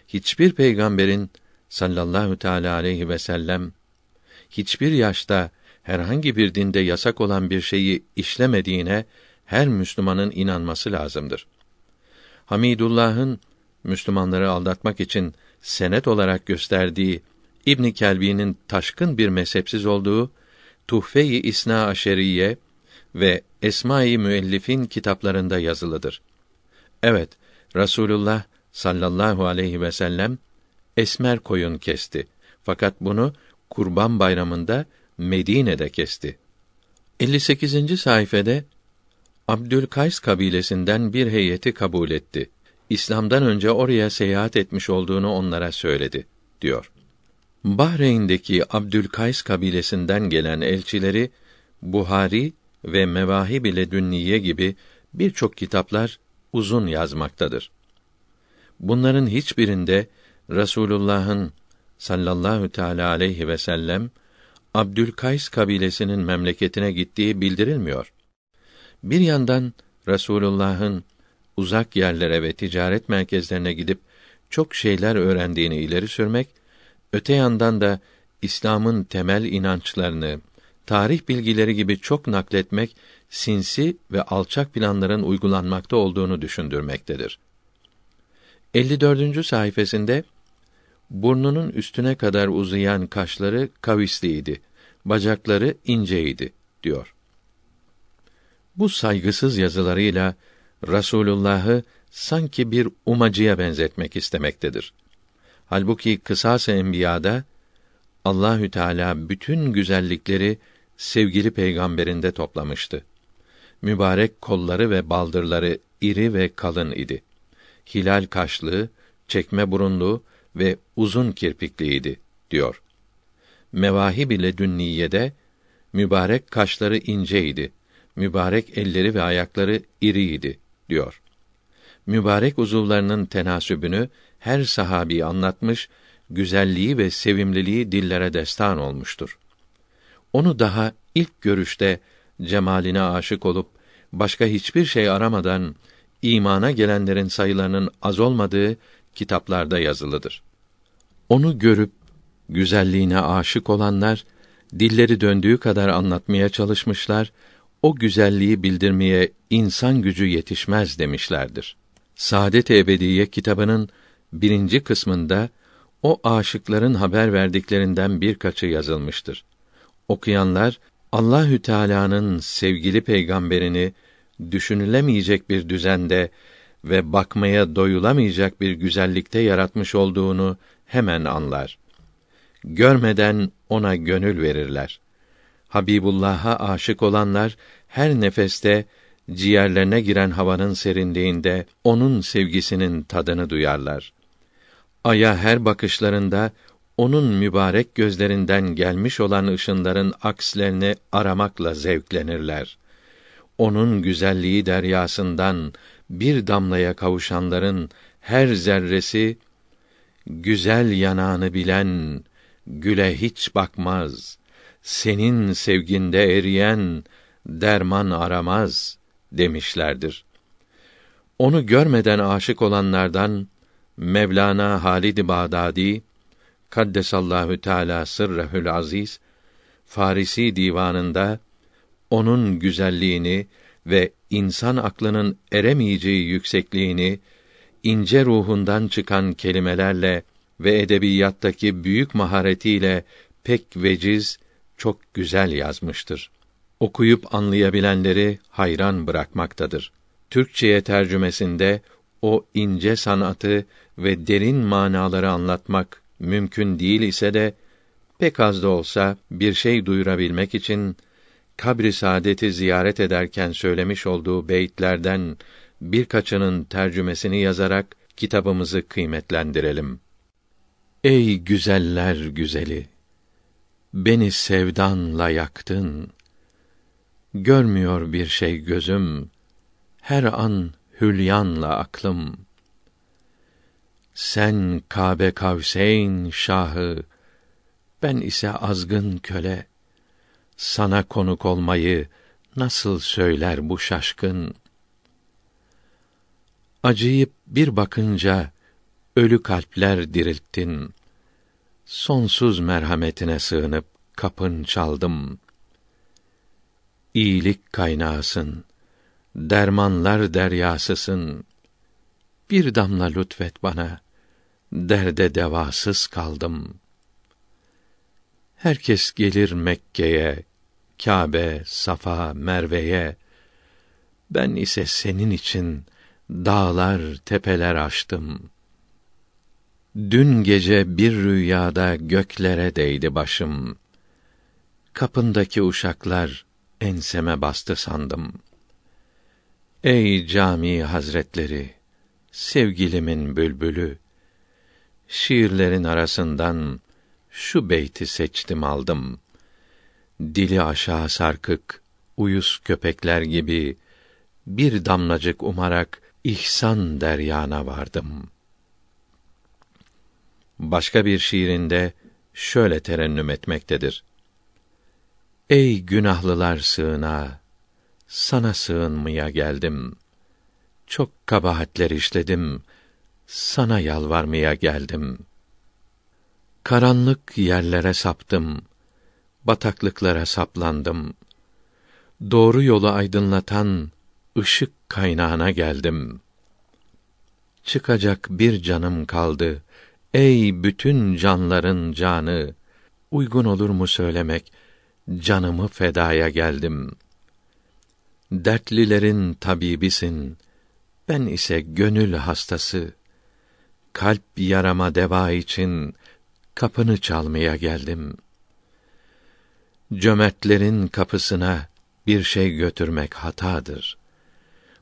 Speaker 1: Hiçbir peygamberin sallallahu teala aleyhi ve sellem hiçbir yaşta herhangi bir dinde yasak olan bir şeyi işlemediğine her Müslümanın inanması lazımdır. Hamidullah'ın Müslümanları aldatmak için senet olarak gösterdiği İbn Kelbi'nin taşkın bir mezhepsiz olduğu Tuhfe-i İsna Aşeriye ve Esma-i Müellifin kitaplarında yazılıdır. Evet, Rasulullah sallallahu aleyhi ve sellem esmer koyun kesti. Fakat bunu Kurban Bayramı'nda Medine'de kesti. 58. sayfede Abdülkays kabilesinden bir heyeti kabul etti. İslam'dan önce oraya seyahat etmiş olduğunu onlara söyledi, diyor. Bahreyn'deki Abdülkays kabilesinden gelen elçileri Buhari ve Mevahib ile Dünniye gibi birçok kitaplar uzun yazmaktadır. Bunların hiçbirinde Rasulullah'ın sallallahu teala aleyhi ve sellem Abdülkays kabilesinin memleketine gittiği bildirilmiyor. Bir yandan Resulullah'ın uzak yerlere ve ticaret merkezlerine gidip çok şeyler öğrendiğini ileri sürmek, öte yandan da İslam'ın temel inançlarını, tarih bilgileri gibi çok nakletmek sinsi ve alçak planların uygulanmakta olduğunu düşündürmektedir. 54. sayfasında burnunun üstüne kadar uzayan kaşları kavisliydi, bacakları inceydi diyor. Bu saygısız yazılarıyla Rasulullah'ı sanki bir umacıya benzetmek istemektedir. Halbuki kısas-ı enbiyada Allahü Teala bütün güzellikleri sevgili peygamberinde toplamıştı. mübarek kolları ve baldırları iri ve kalın idi. Hilal kaşlı, çekme burunlu ve uzun kirpikliydi diyor. Mevahib ile Dünniye'de mübarek kaşları inceydi. Mübarek elleri ve ayakları iriydi diyor. Mübarek uzuvlarının tenasübünü her sahabi anlatmış, güzelliği ve sevimliliği dillere destan olmuştur. Onu daha ilk görüşte cemaline aşık olup başka hiçbir şey aramadan imana gelenlerin sayılarının az olmadığı kitaplarda yazılıdır. Onu görüp güzelliğine aşık olanlar dilleri döndüğü kadar anlatmaya çalışmışlar, o güzelliği bildirmeye insan gücü yetişmez demişlerdir. Saadet Ebediye kitabının birinci kısmında o aşıkların haber verdiklerinden birkaçı yazılmıştır. Okuyanlar Allahü Teala'nın sevgili peygamberini düşünülemeyecek bir düzende ve bakmaya doyulamayacak bir güzellikte yaratmış olduğunu hemen anlar. Görmeden ona gönül verirler. Habibullah'a aşık olanlar her nefeste ciğerlerine giren havanın serinliğinde onun sevgisinin tadını duyarlar. Aya her bakışlarında onun mübarek gözlerinden gelmiş olan ışınların akslerini aramakla zevklenirler. Onun güzelliği deryasından bir damlaya kavuşanların her zerresi güzel yanağını bilen güle hiç bakmaz. Senin sevginde eriyen derman aramaz demişlerdir. Onu görmeden aşık olanlardan Mevlana Halid Bağdadi Kaddesallahu Teala sırrehül aziz Farisi divanında onun güzelliğini ve insan aklının eremeyeceği yüksekliğini ince ruhundan çıkan kelimelerle ve edebiyattaki büyük maharetiyle pek veciz, çok güzel yazmıştır. Okuyup anlayabilenleri hayran bırakmaktadır. Türkçeye tercümesinde o ince sanatı ve derin manaları anlatmak mümkün değil ise de pek az da olsa bir şey duyurabilmek için kabri saadeti ziyaret ederken söylemiş olduğu beyitlerden birkaçının tercümesini yazarak kitabımızı kıymetlendirelim. Ey güzeller güzeli! Beni sevdanla yaktın. Görmüyor bir şey gözüm. Her an hülyanla aklım. Sen Kabe Kavseyn şahı, ben ise azgın köle. Sana konuk olmayı nasıl söyler bu şaşkın? Acıyıp bir bakınca ölü kalpler dirilttin. Sonsuz merhametine sığınıp kapın çaldım. İyilik kaynağısın, dermanlar deryasısın. Bir damla lütfet bana, derde devasız kaldım. Herkes gelir Mekke'ye, Kâbe, Safa, Merve'ye. Ben ise senin için dağlar, tepeler açtım. Dün gece bir rüyada göklere değdi başım. Kapındaki uşaklar enseme bastı sandım. Ey cami hazretleri, sevgilimin bülbülü, şiirlerin arasından şu beyti seçtim aldım. Dili aşağı sarkık, uyuz köpekler gibi bir damlacık umarak ihsan deryana vardım. Başka bir şiirinde şöyle terennüm etmektedir. Ey günahlılar sığına, sana sığınmaya geldim. Çok kabahatler işledim, sana yalvarmaya geldim. Karanlık yerlere saptım, bataklıklara saplandım. Doğru yolu aydınlatan ışık kaynağına geldim. Çıkacak bir canım kaldı. Ey bütün canların canı, uygun olur mu söylemek? Canımı fedaya geldim. Dertlilerin tabibisin. Ben ise gönül hastası. Kalp yarama deva için kapını çalmaya geldim. Cömertlerin kapısına bir şey götürmek hatadır.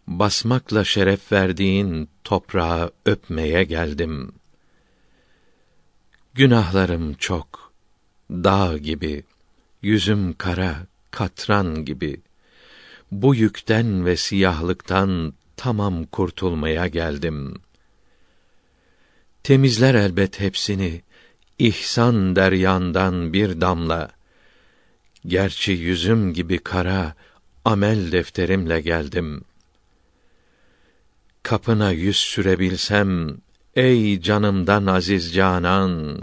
Speaker 1: Basmakla şeref verdiğin toprağı öpmeye geldim. Günahlarım çok, dağ gibi, yüzüm kara, katran gibi. Bu yükten ve siyahlıktan tamam kurtulmaya geldim. Temizler elbet hepsini, ihsan deryandan bir damla. Gerçi yüzüm gibi kara, amel defterimle geldim. Kapına yüz sürebilsem, ey canımdan aziz canan,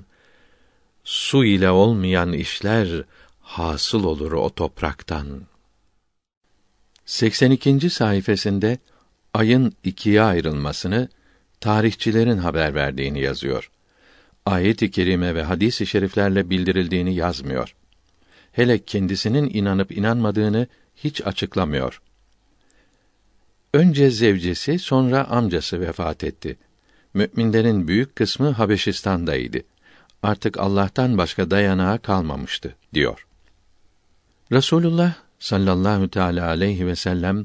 Speaker 1: su ile olmayan işler hasıl olur o topraktan. 82. sayfasında ayın ikiye ayrılmasını tarihçilerin haber verdiğini yazıyor. Ayet-i kerime ve hadis-i şeriflerle bildirildiğini yazmıyor. Hele kendisinin inanıp inanmadığını hiç açıklamıyor. Önce zevcesi, sonra amcası vefat etti. Müminlerin büyük kısmı Habeşistan'daydı. Artık Allah'tan başka dayanağı kalmamıştı diyor. Resulullah sallallahu teala aleyhi ve sellem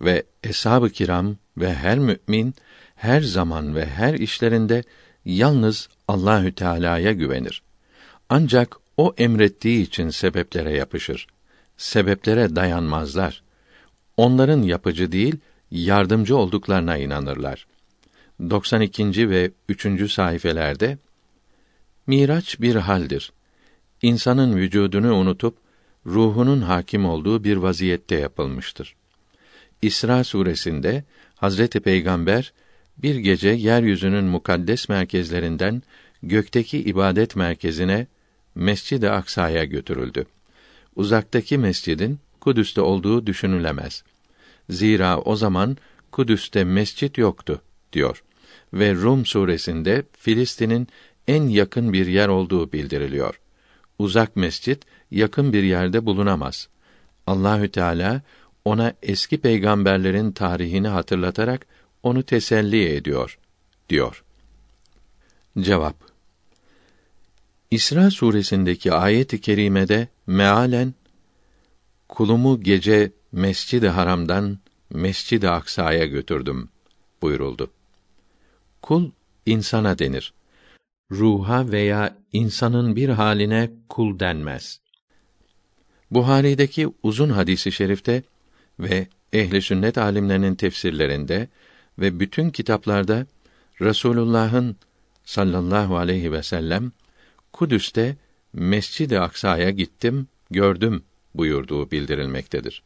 Speaker 1: ve eshab-ı kiram ve her mümin her zaman ve her işlerinde yalnız Allahü Teala'ya güvenir. Ancak o emrettiği için sebeplere yapışır. Sebeplere dayanmazlar. Onların yapıcı değil, yardımcı olduklarına inanırlar. 92. ve 3. sayfelerde Miraç bir haldir. İnsanın vücudunu unutup ruhunun hakim olduğu bir vaziyette yapılmıştır. İsra suresinde Hazreti Peygamber bir gece yeryüzünün mukaddes merkezlerinden gökteki ibadet merkezine Mescid-i Aksa'ya götürüldü. Uzaktaki mescidin Kudüs'te olduğu düşünülemez. Zira o zaman Kudüs'te mescit yoktu diyor ve Rum suresinde Filistin'in en yakın bir yer olduğu bildiriliyor. Uzak mescit yakın bir yerde bulunamaz. Allahü Teala ona eski peygamberlerin tarihini hatırlatarak onu teselli ediyor diyor. Cevap İsra suresindeki ayet-i kerimede mealen kulumu gece Mescid-i Haram'dan Mescid-i Aksa'ya götürdüm buyuruldu. Kul insana denir. Ruha veya insanın bir haline kul denmez. Buhari'deki uzun hadisi şerifte ve ehli sünnet alimlerinin tefsirlerinde ve bütün kitaplarda Resulullah'ın sallallahu aleyhi ve sellem Kudüs'te Mescid-i Aksa'ya gittim, gördüm buyurduğu bildirilmektedir.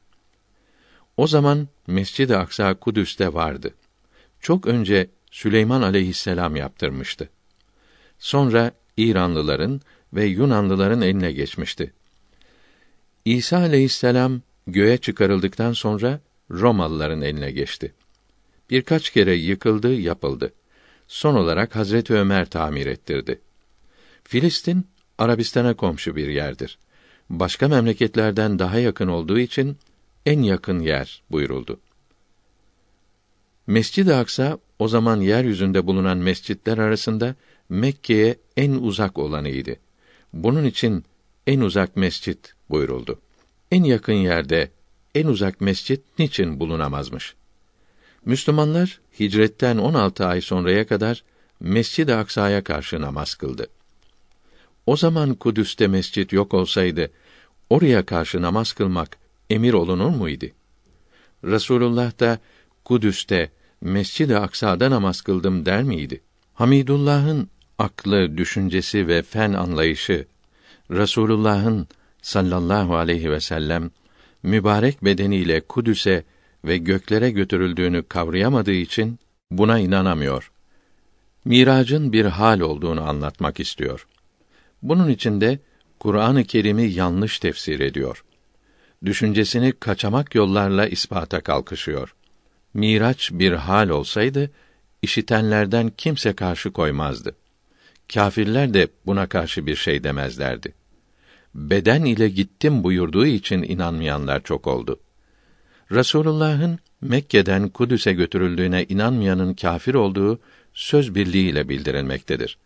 Speaker 1: O zaman Mescid-i Aksa Kudüs'te vardı. Çok önce Süleyman aleyhisselam yaptırmıştı. Sonra İranlıların ve Yunanlıların eline geçmişti. İsa aleyhisselam göğe çıkarıldıktan sonra Romalıların eline geçti. Birkaç kere yıkıldı, yapıldı. Son olarak Hazreti Ömer tamir ettirdi. Filistin Arabistan'a komşu bir yerdir. Başka memleketlerden daha yakın olduğu için en yakın yer buyuruldu. Mescid-i Aksa o zaman yeryüzünde bulunan mescitler arasında Mekke'ye en uzak olanıydı. Bunun için en uzak mescit buyuruldu. En yakın yerde en uzak mescit niçin bulunamazmış? Müslümanlar hicretten 16 ay sonraya kadar Mescid-i Aksa'ya karşı namaz kıldı. O zaman Kudüs'te mescit yok olsaydı oraya karşı namaz kılmak emir olunur muydu? Resulullah da Kudüs'te Mescid-i Aksa'da namaz kıldım der miydi? Hamidullah'ın aklı, düşüncesi ve fen anlayışı Resulullah'ın sallallahu aleyhi ve sellem mübarek bedeniyle Kudüs'e ve göklere götürüldüğünü kavrayamadığı için buna inanamıyor. Miracın bir hal olduğunu anlatmak istiyor. Bunun için de Kur'an-ı Kerim'i yanlış tefsir ediyor. Düşüncesini kaçamak yollarla ispata kalkışıyor. Miraç bir hal olsaydı işitenlerden kimse karşı koymazdı. Kâfirler de buna karşı bir şey demezlerdi. Beden ile gittim buyurduğu için inanmayanlar çok oldu. Resulullah'ın Mekke'den Kudüs'e götürüldüğüne inanmayanın kâfir olduğu söz birliğiyle bildirilmektedir.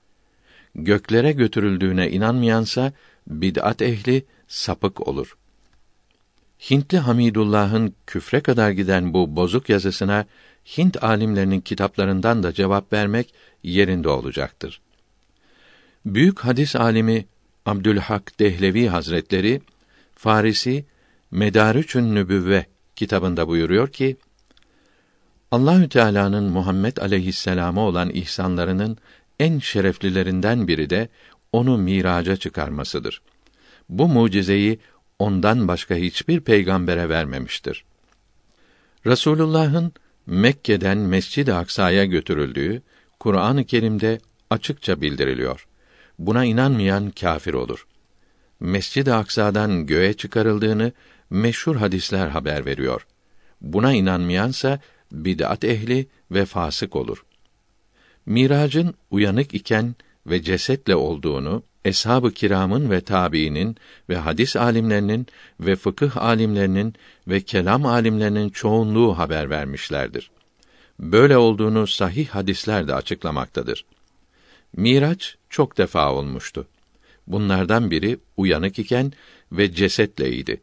Speaker 1: Göklere götürüldüğüne inanmayansa bid'at ehli sapık olur. Hintli Hamidullah'ın küfre kadar giden bu bozuk yazısına Hint alimlerinin kitaplarından da cevap vermek yerinde olacaktır. Büyük hadis alimi Abdülhak Dehlevi Hazretleri Farisi Medarüçün Nübüvve kitabında buyuruyor ki Allahü Teala'nın Muhammed aleyhisselama olan ihsanlarının en şereflilerinden biri de onu miraca çıkarmasıdır. Bu mucizeyi ondan başka hiçbir peygambere vermemiştir. Resulullah'ın Mekke'den Mescid-i Aksa'ya götürüldüğü Kur'an-ı Kerim'de açıkça bildiriliyor. Buna inanmayan kâfir olur. Mescid-i Aksa'dan göğe çıkarıldığını meşhur hadisler haber veriyor. Buna inanmayansa bid'at ehli ve fasık olur. Miracın uyanık iken ve cesetle olduğunu eshab-ı kiramın ve tabiinin ve hadis alimlerinin ve fıkıh alimlerinin ve kelam alimlerinin çoğunluğu haber vermişlerdir. Böyle olduğunu sahih hadisler de açıklamaktadır. Miraç çok defa olmuştu. Bunlardan biri uyanık iken ve cesetleydi.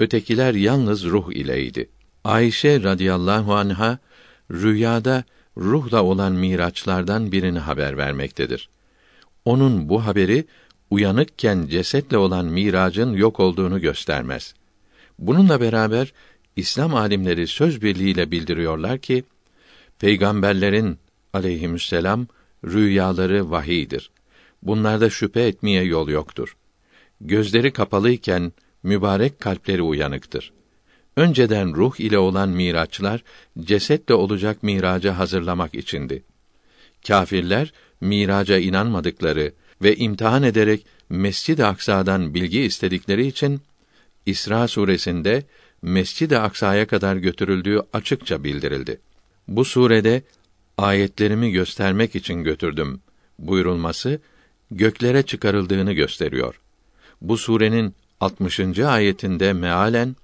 Speaker 1: Ötekiler yalnız ruh ileydi. Ayşe radıyallahu anha rüyada ruhla olan miraçlardan birini haber vermektedir. Onun bu haberi uyanıkken cesetle olan miracın yok olduğunu göstermez. Bununla beraber İslam alimleri söz birliğiyle bildiriyorlar ki peygamberlerin aleyhisselam rüyaları vahiydir. Bunlarda şüphe etmeye yol yoktur. Gözleri kapalıyken mübarek kalpleri uyanıktır. Önceden ruh ile olan miraçlar cesetle olacak miraca hazırlamak içindi. Kâfirler miraca inanmadıkları ve imtihan ederek Mescid-i Aksa'dan bilgi istedikleri için İsra suresinde Mescid-i Aksa'ya kadar götürüldüğü açıkça bildirildi. Bu surede ayetlerimi göstermek için götürdüm buyurulması göklere çıkarıldığını gösteriyor. Bu surenin 60. ayetinde mealen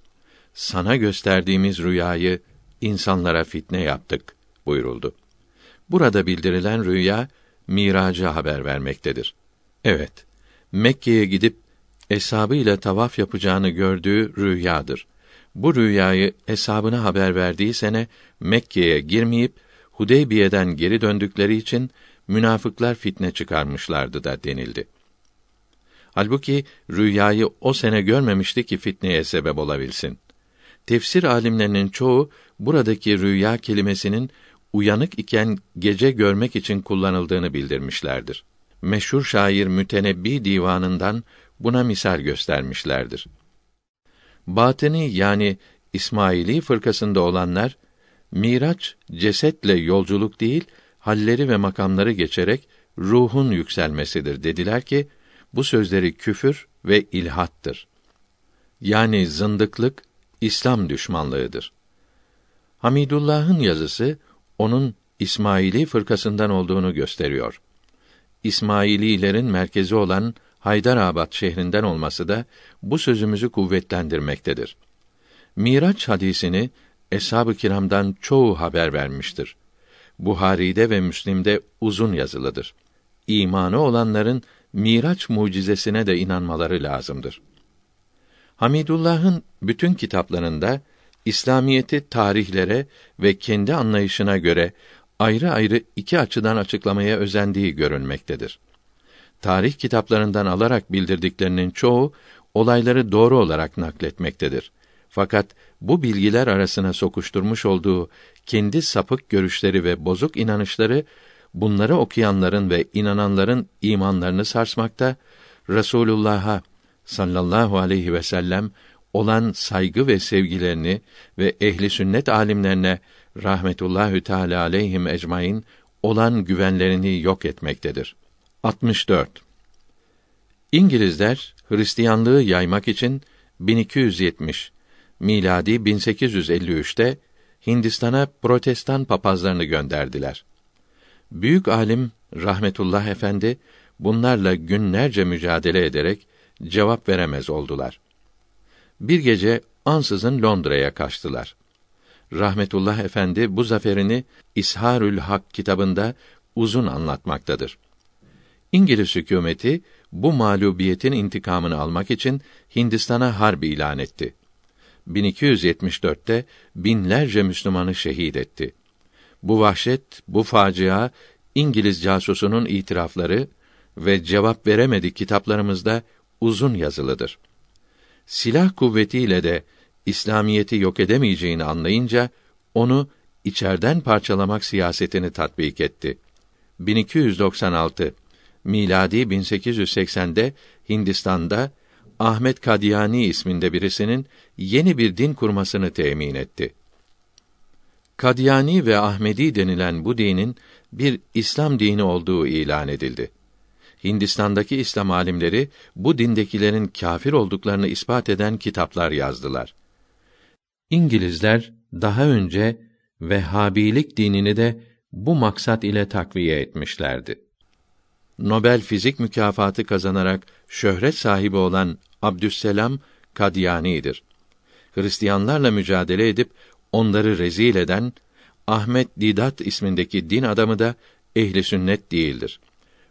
Speaker 1: sana gösterdiğimiz rüyayı insanlara fitne yaptık buyuruldu. Burada bildirilen rüya miraca haber vermektedir. Evet, Mekke'ye gidip eshabıyla tavaf yapacağını gördüğü rüyadır. Bu rüyayı hesabına haber verdiği sene Mekke'ye girmeyip Hudeybiye'den geri döndükleri için münafıklar fitne çıkarmışlardı da denildi. Halbuki rüyayı o sene görmemişti ki fitneye sebep olabilsin. Tefsir alimlerinin çoğu buradaki rüya kelimesinin uyanık iken gece görmek için kullanıldığını bildirmişlerdir. Meşhur şair Mütenebbi divanından buna misal göstermişlerdir. Batini yani İsmaili fırkasında olanlar Miraç cesetle yolculuk değil, halleri ve makamları geçerek ruhun yükselmesidir dediler ki bu sözleri küfür ve ilhattır. Yani zındıklık, İslam düşmanlığıdır. Hamidullah'ın yazısı onun İsmaili fırkasından olduğunu gösteriyor. İsmaililerin merkezi olan Haydarabad şehrinden olması da bu sözümüzü kuvvetlendirmektedir. Miraç hadisini eshab-ı kiramdan çoğu haber vermiştir. Buhari'de ve Müslim'de uzun yazılıdır. İmanı olanların Miraç mucizesine de inanmaları lazımdır. Hamidullah'ın bütün kitaplarında İslamiyeti tarihlere ve kendi anlayışına göre ayrı ayrı iki açıdan açıklamaya özendiği görünmektedir. Tarih kitaplarından alarak bildirdiklerinin çoğu olayları doğru olarak nakletmektedir. Fakat bu bilgiler arasına sokuşturmuş olduğu kendi sapık görüşleri ve bozuk inanışları bunları okuyanların ve inananların imanlarını sarsmakta, Resulullah'a sallallahu aleyhi ve sellem olan saygı ve sevgilerini ve ehli sünnet alimlerine rahmetullahü teala aleyhim ecmaîn olan güvenlerini yok etmektedir. 64. İngilizler Hristiyanlığı yaymak için 1270 miladi 1853'te Hindistan'a protestan papazlarını gönderdiler. Büyük alim rahmetullah efendi bunlarla günlerce mücadele ederek cevap veremez oldular. Bir gece ansızın Londra'ya kaçtılar. Rahmetullah Efendi bu zaferini İsharül Hak kitabında uzun anlatmaktadır. İngiliz hükümeti bu mağlubiyetin intikamını almak için Hindistan'a harp ilan etti. 1274'te binlerce Müslümanı şehit etti. Bu vahşet, bu facia İngiliz casusunun itirafları ve cevap veremedi kitaplarımızda uzun yazılıdır. Silah kuvvetiyle de İslamiyeti yok edemeyeceğini anlayınca onu içerden parçalamak siyasetini tatbik etti. 1296 miladi 1880'de Hindistan'da Ahmet Kadiyani isminde birisinin yeni bir din kurmasını temin etti. Kadiyani ve Ahmedi denilen bu dinin bir İslam dini olduğu ilan edildi. Hindistan'daki İslam alimleri bu dindekilerin kâfir olduklarını ispat eden kitaplar yazdılar. İngilizler daha önce Vehhabilik dinini de bu maksat ile takviye etmişlerdi. Nobel Fizik mükafatı kazanarak şöhret sahibi olan Abdüsselam Kadiyani'dir. Hristiyanlarla mücadele edip onları rezil eden Ahmet Didat ismindeki din adamı da ehli sünnet değildir.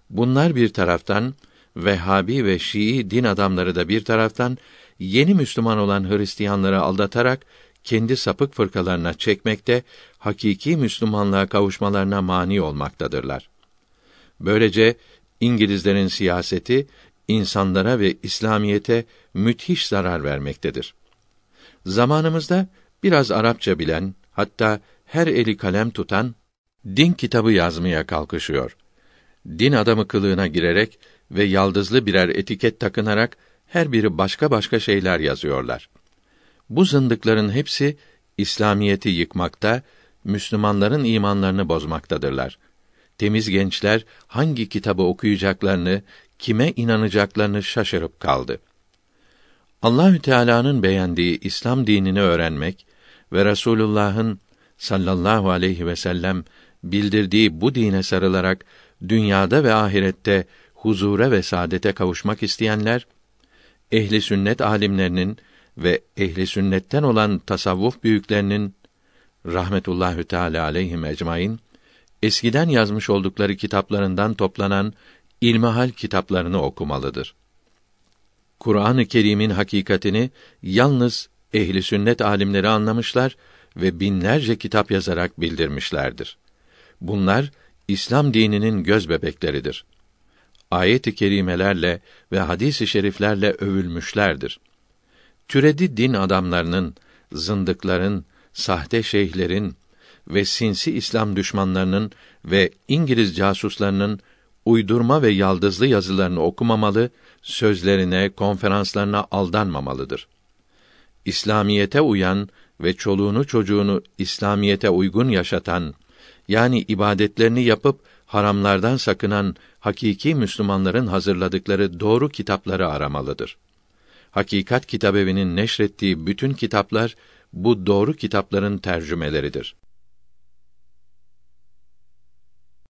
Speaker 1: Bunlar bir taraftan Vehhabi ve Şii din adamları da bir taraftan yeni Müslüman olan Hristiyanları aldatarak kendi sapık fırkalarına çekmekte, hakiki Müslümanlığa kavuşmalarına mani olmaktadırlar. Böylece İngilizlerin siyaseti insanlara ve İslamiyete müthiş zarar vermektedir. Zamanımızda biraz Arapça bilen, hatta her eli kalem tutan din kitabı yazmaya kalkışıyor. Din adamı kılığına girerek ve yaldızlı birer etiket takınarak her biri başka başka şeyler yazıyorlar. Bu zındıkların hepsi İslamiyeti yıkmakta, Müslümanların imanlarını bozmaktadırlar. Temiz gençler hangi kitabı okuyacaklarını, kime inanacaklarını şaşırıp kaldı. Allahü Teala'nın beğendiği İslam dinini öğrenmek ve Resulullah'ın sallallahu aleyhi ve sellem bildirdiği bu dine sarılarak dünyada ve ahirette huzura ve saadete kavuşmak isteyenler ehli sünnet alimlerinin ve ehli sünnetten olan tasavvuf büyüklerinin rahmetullahü teala aleyhim ecmaîn eskiden yazmış oldukları kitaplarından toplanan ilmihal kitaplarını okumalıdır. Kur'an-ı Kerim'in hakikatini yalnız ehli sünnet alimleri anlamışlar ve binlerce kitap yazarak bildirmişlerdir. Bunlar İslam dininin göz bebekleridir. Ayet-i kerimelerle ve hadis-i şeriflerle övülmüşlerdir. Türedi din adamlarının, zındıkların, sahte şeyhlerin ve sinsi İslam düşmanlarının ve İngiliz casuslarının uydurma ve yaldızlı yazılarını okumamalı, sözlerine, konferanslarına aldanmamalıdır. İslamiyete uyan ve çoluğunu çocuğunu İslamiyete uygun yaşatan, yani ibadetlerini yapıp haramlardan sakınan hakiki Müslümanların hazırladıkları doğru kitapları aramalıdır. Hakikat Kitabevi'nin neşrettiği bütün kitaplar bu doğru kitapların tercümeleridir.